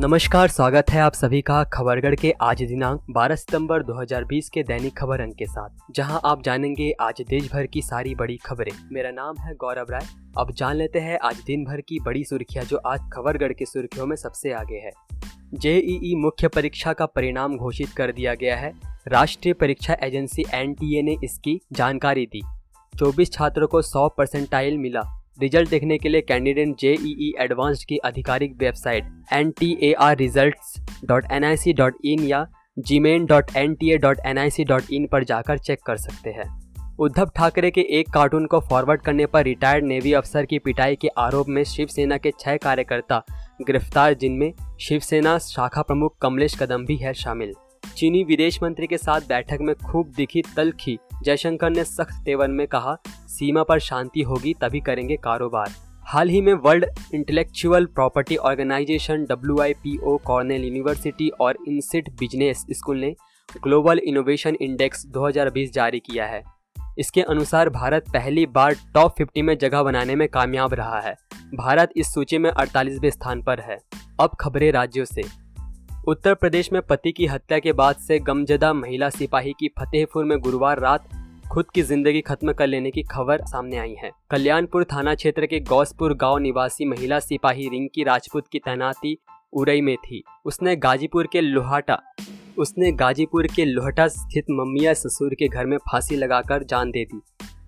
नमस्कार, स्वागत है आप सभी का खबरगढ़ के आज दिनांक 12 सितंबर 2020 के दैनिक खबर अंक के साथ, जहाँ आप जानेंगे आज देश भर की सारी बड़ी खबरें। मेरा नाम है गौरव राय। अब जान लेते हैं आज दिन भर की बड़ी सुर्खियाँ जो आज खबरगढ़ की सुर्खियों में सबसे आगे है। जेईई मुख्य परीक्षा का परिणाम घोषित कर दिया गया है। राष्ट्रीय परीक्षा एजेंसी एनटीए ने इसकी जानकारी दी। चौबीस छात्रों को सौ परसेंटाइल मिला। रिज़ल्ट देखने के लिए कैंडिडेट जेईई एडवांस्ड की आधिकारिक website N T A R result dot N I C dot in या JEE main dot N T A dot N I C dot in पर जाकर चेक कर सकते हैं। उद्धव ठाकरे के एक कार्टून को फॉरवर्ड करने पर रिटायर्ड नेवी अफसर की पिटाई के आरोप में शिवसेना के छह कार्यकर्ता गिरफ़्तार, जिनमें शिवसेना शाखा प्रमुख कमलेश कदम भी है शामिल। चीनी विदेश मंत्री के साथ बैठक में खूब दिखी तलखी। जयशंकर ने सख्त तेवर में कहा, सीमा पर शांति होगी, तभी करेंगे कारोबार। हाल ही में world intellectual property organisation W I Cornell University और इनसिट बिज़नेस स्कूल ने ग्लोबल इनोवेशन इंडेक्स 2020 जारी किया है। इसके अनुसार भारत पहली बार टॉप 50 में जगह बनाने में कामयाब रहा है। भारत इस सूची में 48वें स्थान पर है। अब खबरें राज्यों से। उत्तर प्रदेश में पति की हत्या के बाद से गमजदा महिला सिपाही की फतेहपुर में गुरुवार रात खुद की ज़िंदगी खत्म कर लेने की खबर सामने आई है। कल्याणपुर थाना क्षेत्र के गौसपुर गाँव निवासी महिला सिपाही रिंकी राजपूत की तैनाती उरई में थी। उसने गाजीपुर के लोहाटा, उसने गाजीपुर के लोहटा स्थित मम्मिया ससुर के घर में फांसी लगाकर जान दे दी।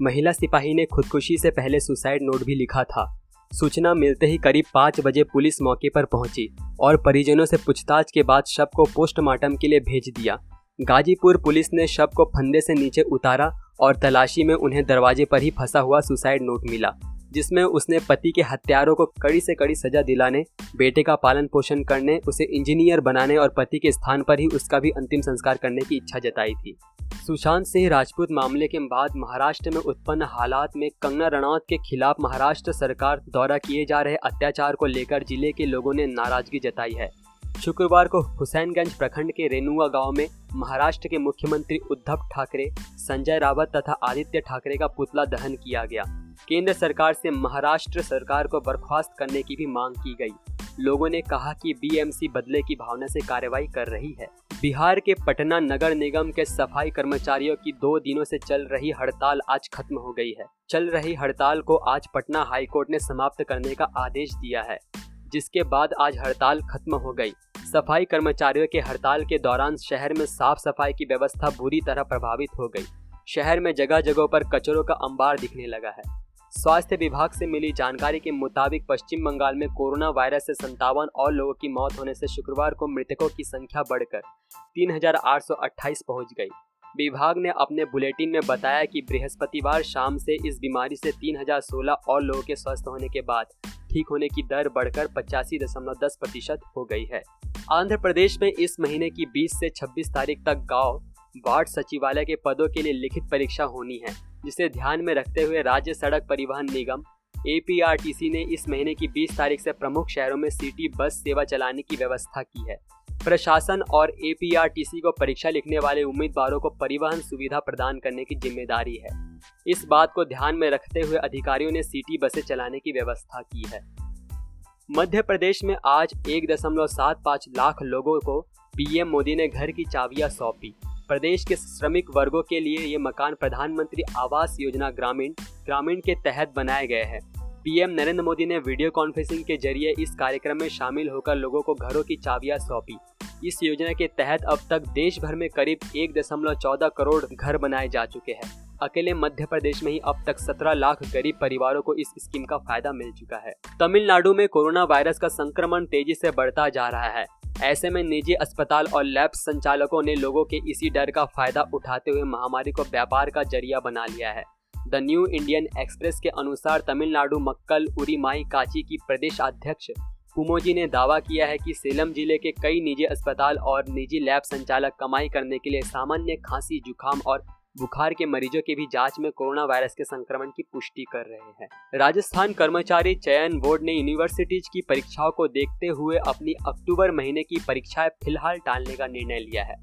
महिला सिपाही ने खुदकुशी से पहले सुसाइड नोट भी लिखा था। सूचना मिलते ही करीब पाँच बजे पुलिस मौके पर पहुँची और परिजनों से पूछताछ के बाद शव को पोस्टमार्टम के लिए भेज दिया। गाजीपुर पुलिस ने शव को फंदे से नीचे उतारा और तलाशी में उन्हें दरवाजे पर ही फंसा हुआ सुसाइड नोट मिला। जिसमें उसने पति के हत्यारों को कड़ी से कड़ी सजा दिलाने, बेटे का पालन पोषण करने, उसे इंजीनियर बनाने और पति के स्थान पर ही उसका भी अंतिम संस्कार करने की इच्छा जताई थी। सुशांत सिंह राजपूत मामले के बाद महाराष्ट्र में उत्पन्न हालात में कंगना रनौत के खिलाफ महाराष्ट्र सरकार द्वारा किए जा रहे अत्याचार को लेकर ज़िले के लोगों ने नाराज़गी जताई है। शुक्रवार को हुसैनगंज प्रखंड के रेनुआ गाँव में महाराष्ट्र के मुख्यमंत्री उद्धव ठाकरे, संजय रावत तथा आदित्य ठाकरे का पुतला दहन किया गया। केंद्र सरकार से महाराष्ट्र सरकार को बर्खास्त करने की भी मांग की गई। लोगों ने कहा कि बीएमसी बदले की भावना से कार्रवाई कर रही है। बिहार के पटना नगर निगम के सफ़ाई कर्मचारियों की दो दिनों से चल रही हड़ताल आज खत्म हो गई है। चल रही हड़ताल को आज पटना हाईकोर्ट ने समाप्त करने का आदेश दिया है। जिसके बाद आज हड़ताल खत्म हो गई। सफ़ाई कर्मचारियों के हड़ताल के दौरान शहर में साफ़ सफ़ाई की व्यवस्था बुरी तरह प्रभावित हो गई। शहर में जगह जगह पर कचरों का अंबार दिखने लगा है। स्वास्थ्य विभाग से मिली जानकारी के मुताबिक पश्चिम बंगाल में कोरोना वायरस से संतावन और लोगों की मौत होने से शुक्रवार को मृतकों की संख्या बढ़कर 3,828 पहुँच गई। विभाग ने अपने बुलेटिन में बताया कि बृहस्पतिवार शाम से इस बीमारी से 3,016 और लोगों के स्वस्थ होने के बाद ठीक होने की दर बढ़कर पचासी दशमलव दस प्रतिशत हो गई है। आंध्र प्रदेश में इस महीने की 20 से 26 तारीख तक गाँव वार्ड सचिवालय के पदों के लिए लिखित परीक्षा होनी है जिसे ध्यान में रखते हुए राज्य सड़क परिवहन निगम एपीआरटीसी ने इस महीने की 20 तारीख से प्रमुख शहरों में सिटी बस सेवा चलाने की व्यवस्था की है। प्रशासन और एपीआरटीसी को परीक्षा लिखने वाले उम्मीदवारों को परिवहन सुविधा प्रदान करने की ज़िम्मेदारी है। इस बात को ध्यान में रखते हुए अधिकारियों ने सिटी बसें चलाने की व्यवस्था की है। मध्य प्रदेश में आज एक दशमलव सात पाँच लाख लोगों को पीएम मोदी ने घर की चाबियाँ सौंपी। प्रदेश के श्रमिक वर्गों के लिए ये मकान प्रधानमंत्री आवास योजना ग्रामीण ग्रामीण के तहत बनाए गए हैं। पीएम नरेंद्र मोदी ने वीडियो कॉन्फ्रेंसिंग के ज़रिए इस कार्यक्रम में शामिल होकर लोगों को घरों की चाबियाँ सौंपी। इस योजना के तहत अब तक देश भर में करीब एक दशमलव चौदह करोड़ घर बनाए जा चुके हैं। अकेले मध्य प्रदेश में ही अब तक 17 लाख गरीब परिवारों को इस स्कीम का फ़ायदा मिल चुका है। तमिलनाडु में कोरोना वायरस का संक्रमण तेज़ी से बढ़ता जा रहा है। ऐसे में निजी अस्पताल और लैब संचालकों ने लोगों के इसी डर का फ़ायदा उठाते हुए महामारी को व्यापार का ज़रिया बना लिया है। द न्यू इंडियन एक्सप्रेस के अनुसार तमिलनाडु, मक्कल उरीमाई काची की प्रदेश अध्यक्ष कुमोजी ने दावा किया है कि सेलम ज़िले के कई निजी अस्पताल और निजी लैब संचालक कमाई करने के लिए सामान्य खांसी, जुकाम और बुखार के मरीजों की भी जाँच में कोरोना वायरस के संक्रमण की पुष्टि कर रहे हैं। राजस्थान कर्मचारी चयन बोर्ड ने यूनिवर्सिटीज की परीक्षाओं को देखते हुए अपनी अक्टूबर महीने की परीक्षाएँ फ़िलहाल टालने का निर्णय लिया है।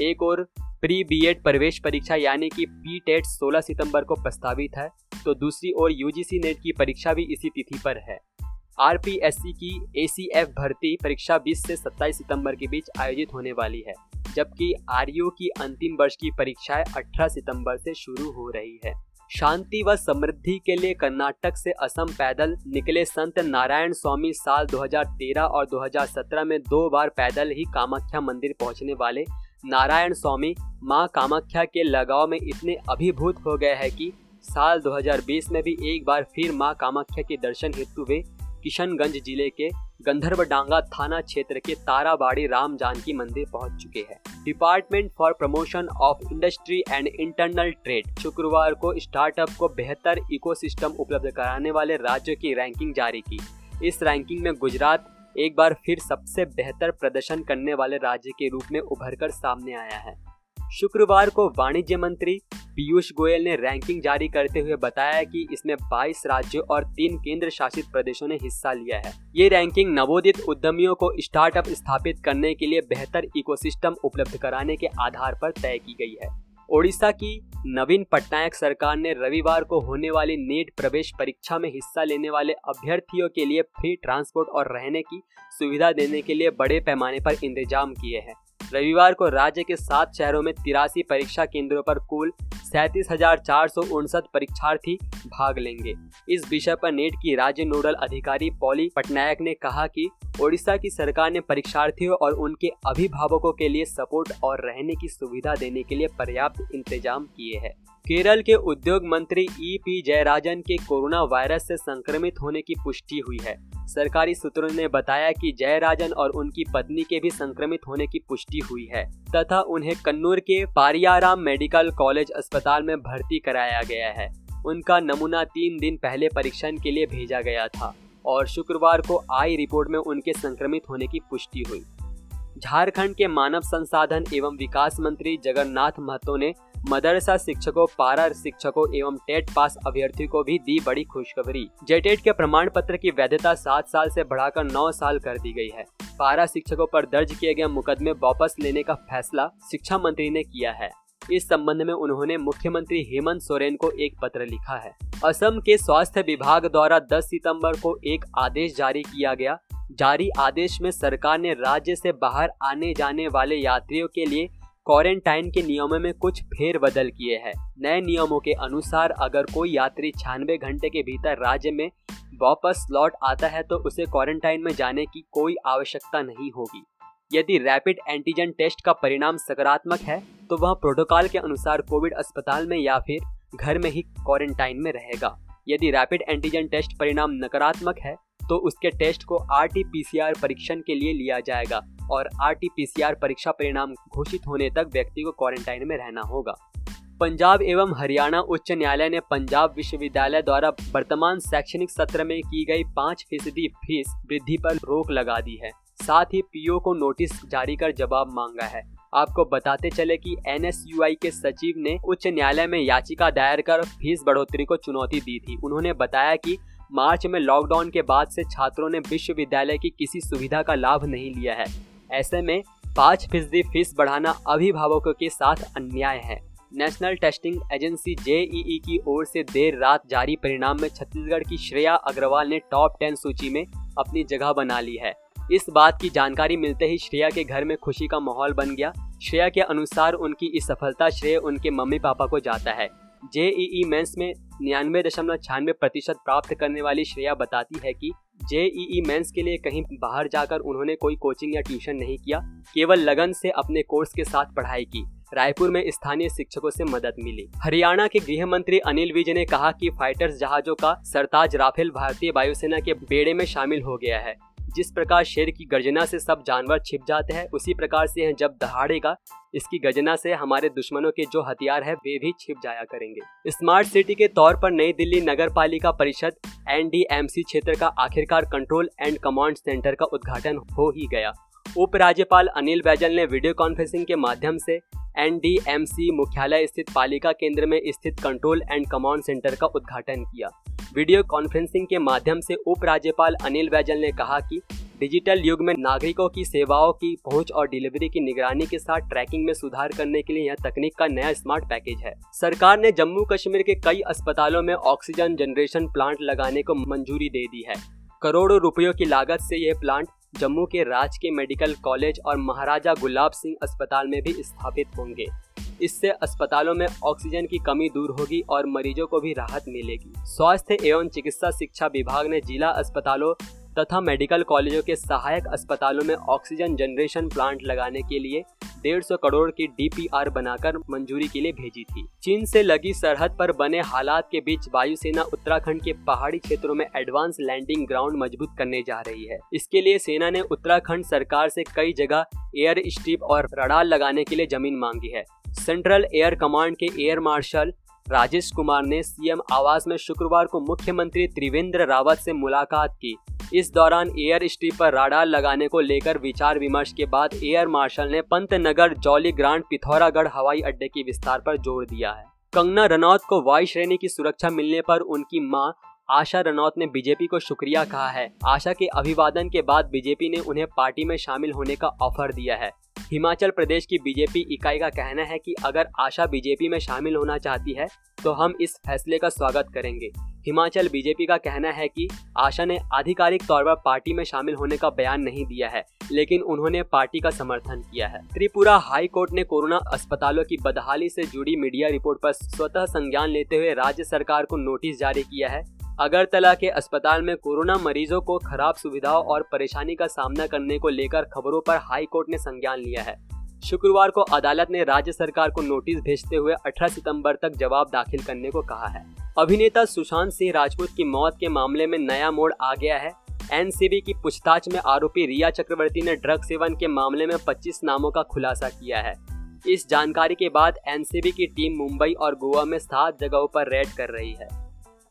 एक और प्री बीएड प्रवेश परीक्षा यानी कि पी टेट सोलह सितंबर को प्रस्तावित है तो दूसरी ओर यूजीसी नेट की परीक्षा भी इसी तिथि पर है। आरपीएससी की एसीएफ भर्ती परीक्षा 20 से 27 सितंबर के बीच आयोजित होने वाली है, जबकि आरयू की अंतिम वर्ष की परीक्षाएँ 18 सितंबर से शुरू हो रही है। शांति व समृद्धि के लिए कर्नाटक से असम पैदल निकले संत नारायण स्वामी साल 2013 और 2017 में दो बार पैदल ही कामाख्या मंदिर पहुँचने वाले नारायण स्वामी, माँ कामाख्या के लगाव में इतने अभिभूत हो गए हैं कि साल 2020 में भी एक बार फिर माँ कामाख्या के दर्शन हेतु वे किशनगंज ज़िले के गंधर्व डांगा थाना क्षेत्र के ताराबाड़ी राम जानकी मंदिर पहुँच चुके हैं। Department for promotion of industry and internal trade शुक्रवार को स्टार्टअप को बेहतर इकोसिस्टम उपलब्ध कराने वाले राज्य की रैंकिंग जारी की। इस रैंकिंग में गुजरात एक बार फिर सबसे बेहतर प्रदर्शन करने वाले राज्य के रूप में उभरकर सामने आया है। शुक्रवार को वाणिज्य मंत्री पीयूष गोयल ने रैंकिंग जारी करते हुए बताया कि इसमें 22 राज्यों और तीन केंद्र शासित प्रदेशों ने हिस्सा लिया है। ये रैंकिंग नवोदित उद्यमियों को स्टार्टअप स्थापित करने के लिए बेहतर इकोसिस्टम उपलब्ध कराने के आधार पर तय की गई है। ओडिशा की नवीन पटनायक सरकार ने रविवार को होने वाली नीट प्रवेश परीक्षा में हिस्सा लेने वाले अभ्यर्थियों के लिए फ्री ट्रांसपोर्ट और रहने की सुविधा देने के लिए बड़े पैमाने पर इंतज़ाम किए हैं। रविवार को राज्य के सात शहरों में तिरासी परीक्षा केंद्रों पर कुल सैंतीस हज़ार चार सौ उनसठ परीक्षार्थी भाग लेंगे। इस विषय पर नेट की राज्य नोडल अधिकारी पॉली पटनायक ने कहा कि ओडिशा की सरकार ने परीक्षार्थियों और उनके अभिभावकों के लिए सपोर्ट और रहने की सुविधा देने के लिए पर्याप्त इंतज़ाम किए हैं। केरल के उद्योग मंत्री ई पी जयराजन के कोरोना वायरस से संक्रमित होने की पुष्टि हुई है। सरकारी सूत्रों ने बताया कि जयराजन और उनकी पत्नी के भी संक्रमित होने की पुष्टि हुई है, तथा उन्हें कन्नूर के पारियाराम मेडिकल कॉलेज अस्पताल में भर्ती कराया गया है। उनका नमूना तीन दिन पहले परीक्षण के लिए भेजा गया था और शुक्रवार को आई रिपोर्ट में उनके संक्रमित होने की पुष्टि हुई। झारखंड के मानव संसाधन एवं विकास मंत्री जगन्नाथ महतो ने मदरसा शिक्षकों, पारा शिक्षकों एवं टेट पास अभ्यर्थियों को भी दी बड़ी खुशखबरी। जेटेट के प्रमाण पत्र की वैधता सात साल से बढ़ाकर नौ साल कर दी गई है। पारा शिक्षकों पर दर्ज किए गए मुकदमे वापस लेने का फैसला शिक्षा मंत्री ने किया है। इस संबंध में उन्होंने मुख्यमंत्री हेमंत सोरेन को एक पत्र लिखा है। असम के स्वास्थ्य विभाग द्वारा 10 सितंबर को एक आदेश जारी किया गया। जारी आदेश में सरकार ने राज्य से बाहर आने जाने वाले यात्रियों के लिए क्वारंटाइन के नियमों में कुछ फेर बदल किए हैं। नए नियमों के अनुसार अगर कोई यात्री छियानवे घंटे के भीतर राज्य में वापस लौट आता है तो उसे क्वारंटाइन में जाने की कोई आवश्यकता नहीं होगी। यदि रैपिड एंटीजन टेस्ट का परिणाम सकारात्मक है तो वह प्रोटोकॉल के अनुसार कोविड अस्पताल में या फिर घर में ही क्वारंटाइन में रहेगा। यदि रैपिड एंटीजन टेस्ट परिणाम नकारात्मक है तो उसके टेस्ट को आरटीपीसीआर परीक्षण के लिए लिया जाएगा और आरटीपीसीआर परीक्षा परिणाम घोषित होने तक व्यक्ति को क्वारंटाइन में रहना होगा। पंजाब एवं हरियाणा उच्च न्यायालय ने पंजाब विश्वविद्यालय द्वारा वर्तमान शैक्षणिक सत्र में की गई पाँच फ़ीसदी फ़ीस वृद्धि पर रोक लगा दी है। साथ ही पीओ को नोटिस जारी कर जवाब मांगा है। आपको बताते चले कि एनएसयूआई के सचिव ने उच्च न्यायालय में याचिका दायर कर फ़ीस बढ़ोतरी को चुनौती दी थी। उन्होंने बताया कि मार्च में लॉकडाउन के बाद से छात्रों ने विश्वविद्यालय की किसी सुविधा का लाभ नहीं लिया है। ऐसे में पाँच फ़ीसदी फ़ीस बढ़ाना अभिभावकों के साथ अन्याय है। नेशनल टेस्टिंग एजेंसी जेईई की ओर से देर रात जारी परिणाम में छत्तीसगढ़ की श्रेया अग्रवाल ने टॉप टेन सूची में अपनी जगह बना ली है। इस बात की जानकारी मिलते ही श्रेया के घर में खुशी का माहौल बन गया। श्रेया के अनुसार उनकी इस सफलता श्रेय उनके मम्मी पापा को जाता है। जेईई मेंस में निन्यानवे दशमलव छियानवे प्रतिशत प्राप्त करने वाली श्रेया बताती है कि जेईई मेंस के लिए कहीं बाहर जाकर उन्होंने कोई कोचिंग या ट्यूशन नहीं किया, केवल लगन से अपने कोर्स के साथ पढ़ाई की। रायपुर में स्थानीय शिक्षकों से मदद मिली। हरियाणा के गृह मंत्री अनिल विज ने कहा कि फाइटर्स जहाजों का सरताज राफेल भारतीय वायुसेना के बेड़े में शामिल हो गया है। जिस प्रकार शेर की गर्जना से सब जानवर छिप जाते हैं, उसी प्रकार से जब दहाड़ेगा इसकी गर्जना से हमारे दुश्मनों के जो हथियार है, वे भी छिप जाया करेंगे। स्मार्ट सिटी के तौर पर नई दिल्ली नगर पालिका परिषद, एनडीएमसी क्षेत्र का आखिरकार कंट्रोल एंड कमांड सेंटर का उद्घाटन हो ही गया। उप राज्यपाल अनिल बैजल ने वीडियो कॉन्फ्रेंसिंग के माध्यम से एन मुख्यालय स्थित पालिका केंद्र में स्थित कंट्रोल एंड कमांड सेंटर का उद्घाटन किया। वीडियो कॉन्फ्रेंसिंग के माध्यम से उपराज्यपाल अनिल बैजल ने कहा कि डिजिटल युग में नागरिकों की सेवाओं की पहुँच और डिलीवरी की निगरानी के साथ ट्रैकिंग में सुधार करने के लिए यह तकनीक का नया स्मार्ट पैकेज है। सरकार ने जम्मू कश्मीर के कई अस्पतालों में ऑक्सीजन जनरेशन प्लांट लगाने को मंजूरी दे दी है। करोड़ों रुपयों की लागत से यह प्लांट जम्मू के राजकीय मेडिकल कॉलेज और महाराजा गुलाब सिंह अस्पताल में भी स्थापित होंगे। इससे अस्पतालों में ऑक्सीजन की कमी दूर होगी और मरीजों को भी राहत मिलेगी। स्वास्थ्य एवं चिकित्सा शिक्षा विभाग ने जिला अस्पतालों तथा मेडिकल कॉलेजों के सहायक अस्पतालों में ऑक्सीजन जनरेशन प्लांट लगाने के लिए डेढ़ सौ करोड़ की डीपीआर बनाकर मंजूरी के लिए भेजी थी। चीन से लगी सरहद पर बने हालात के बीच वायुसेना उत्तराखंड के पहाड़ी क्षेत्रों में एडवांस लैंडिंग ग्राउंड मज़बूत करने जा रही है। इसके लिए सेना ने उत्तराखंड सरकार से कई जगह एयर स्ट्रिप और रडार लगाने के लिए ज़मीन मांगी है। सेंट्रल एयर कमांड के एयर मार्शल राजेश कुमार ने सीएम आवास में शुक्रवार को मुख्यमंत्री त्रिवेंद्र रावत से मुलाकात की। इस दौरान एयर स्ट्रिप पर राडार लगाने को लेकर विचार विमर्श के बाद एयर मार्शल ने पंतनगर, जौली ग्रांड पिथौरागढ़, हवाई अड्डे के विस्तार पर ज़ोर दिया है। कंगना रनौत को वायु श्रेणी की सुरक्षा मिलने पर उनकी माँ आशा रनौत ने बीजेपी को शुक्रिया कहा है। आशा के अभिवादन के बाद बीजेपी ने उन्हें पार्टी में शामिल होने का ऑफ़र दिया है। हिमाचल प्रदेश की बीजेपी इकाई का कहना है कि अगर आशा बीजेपी में शामिल होना चाहती है तो हम इस फैसले का स्वागत करेंगे। हिमाचल बीजेपी का कहना है कि आशा ने आधिकारिक तौर पर पार्टी में शामिल होने का बयान नहीं दिया है, लेकिन उन्होंने पार्टी का समर्थन किया है। त्रिपुरा हाई कोर्ट ने कोरोना अस्पतालों की बदहाली से जुड़ी मीडिया रिपोर्ट पर स्वतः संज्ञान लेते हुए राज्य सरकार को नोटिस जारी किया है अगरतला के अस्पताल में कोरोना मरीजों को खराब सुविधाओं और परेशानी का सामना करने को लेकर खबरों पर हाई कोर्ट ने संज्ञान लिया है। शुक्रवार को अदालत ने राज्य सरकार को नोटिस भेजते हुए 18 सितंबर तक जवाब दाखिल करने को कहा है। अभिनेता सुशांत सिंह राजपूत की मौत के मामले में नया मोड़ आ गया है। एनसीबी की पूछताछ में आरोपी रिया चक्रवर्ती ने ड्रग सेवन के मामले में 25 नामों का खुलासा किया है। इस जानकारी के बाद एनसीबी की टीम मुंबई और गोवा में सात जगहों पर रेड कर रही है।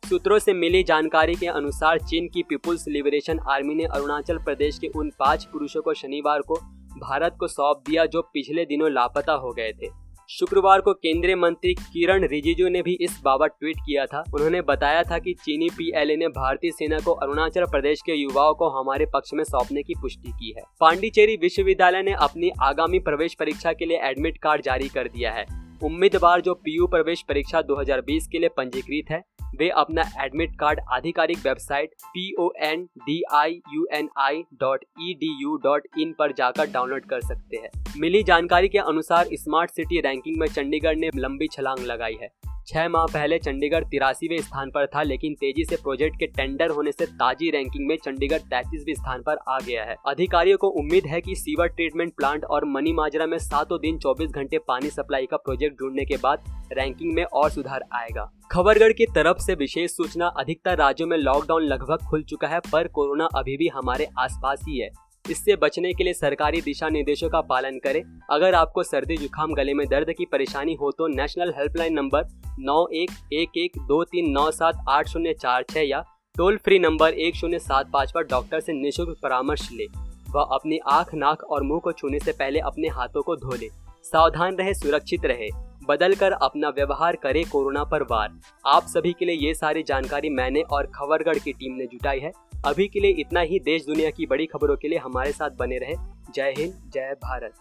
सूत्रों से मिली जानकारी के अनुसार चीन की पीपुल्स लिबरेशन आर्मी ने अरुणाचल प्रदेश के उन पाँच पुरुषों को शनिवार को भारत को सौंप दिया जो पिछले दिनों लापता हो गए थे। शुक्रवार को केंद्रीय मंत्री किरण रिजिजू ने भी इस बाबत ट्वीट किया था। उन्होंने बताया था कि चीनी पीएलए ने भारतीय सेना को अरुणाचल प्रदेश के युवाओं को हमारे पक्ष में सौंपने की पुष्टि की है। पांडिचेरी विश्वविद्यालय ने अपनी आगामी प्रवेश परीक्षा के लिए एडमिट कार्ड जारी कर दिया है। उम्मीदवार जो पीयू प्रवेश परीक्षा 2020 के लिए पंजीकृत है वे अपना एडमिट कार्ड आधिकारिक website P O N D I U N I dot E D U dot in पर जाकर डाउनलोड कर सकते हैं। मिली जानकारी के अनुसार स्मार्ट सिटी रैंकिंग में चंडीगढ़ ने लंबी छलांग लगाई है। छह माह पहले चंडीगढ़ तिरासीवें स्थान पर था, लेकिन तेज़ी से प्रोजेक्ट के टेंडर होने से ताजी रैंकिंग में चंडीगढ़ तैतीसवें स्थान पर आ गया है। अधिकारियों को उम्मीद है कि सीवर ट्रीटमेंट प्लांट और मनी माजरा में सातों दिन 24 घंटे पानी सप्लाई का प्रोजेक्ट ढूँढने के बाद रैंकिंग में और सुधार आएगा। खबरगढ़ की तरफ़ से विशेष सूचना, अधिकतर राज्यों में लॉकडाउन लगभग खुल चुका है, पर कोरोना अभी भी हमारे आसपास ही है। इससे बचने के लिए सरकारी दिशा निर्देशों का पालन करें। अगर आपको सर्दी जुकाम, गले में दर्द की परेशानी हो तो नेशनल हेल्पलाइन नंबर नौ एक एक एक दो तीन नौ सात आठ शून्य चार छः या टोल फ्री नंबर एक शून्य सात पाँच पर डॉक्टर से निःशुल्क परामर्श ले। वह अपनी आँख, नाक और मुँह को छूने से पहले अपने हाथों को धो ले। सावधान रहे, सुरक्षित रहे। बदल कर अपना व्यवहार करे कोरोना पर वार। आप सभी के लिए ये सारी जानकारी मैंने और खबरगढ़ की टीम ने जुटाई है। अभी के लिए इतना ही। देश दुनिया की बड़ी खबरों के लिए हमारे साथ बने रहे। जय हिंद, जय भारत।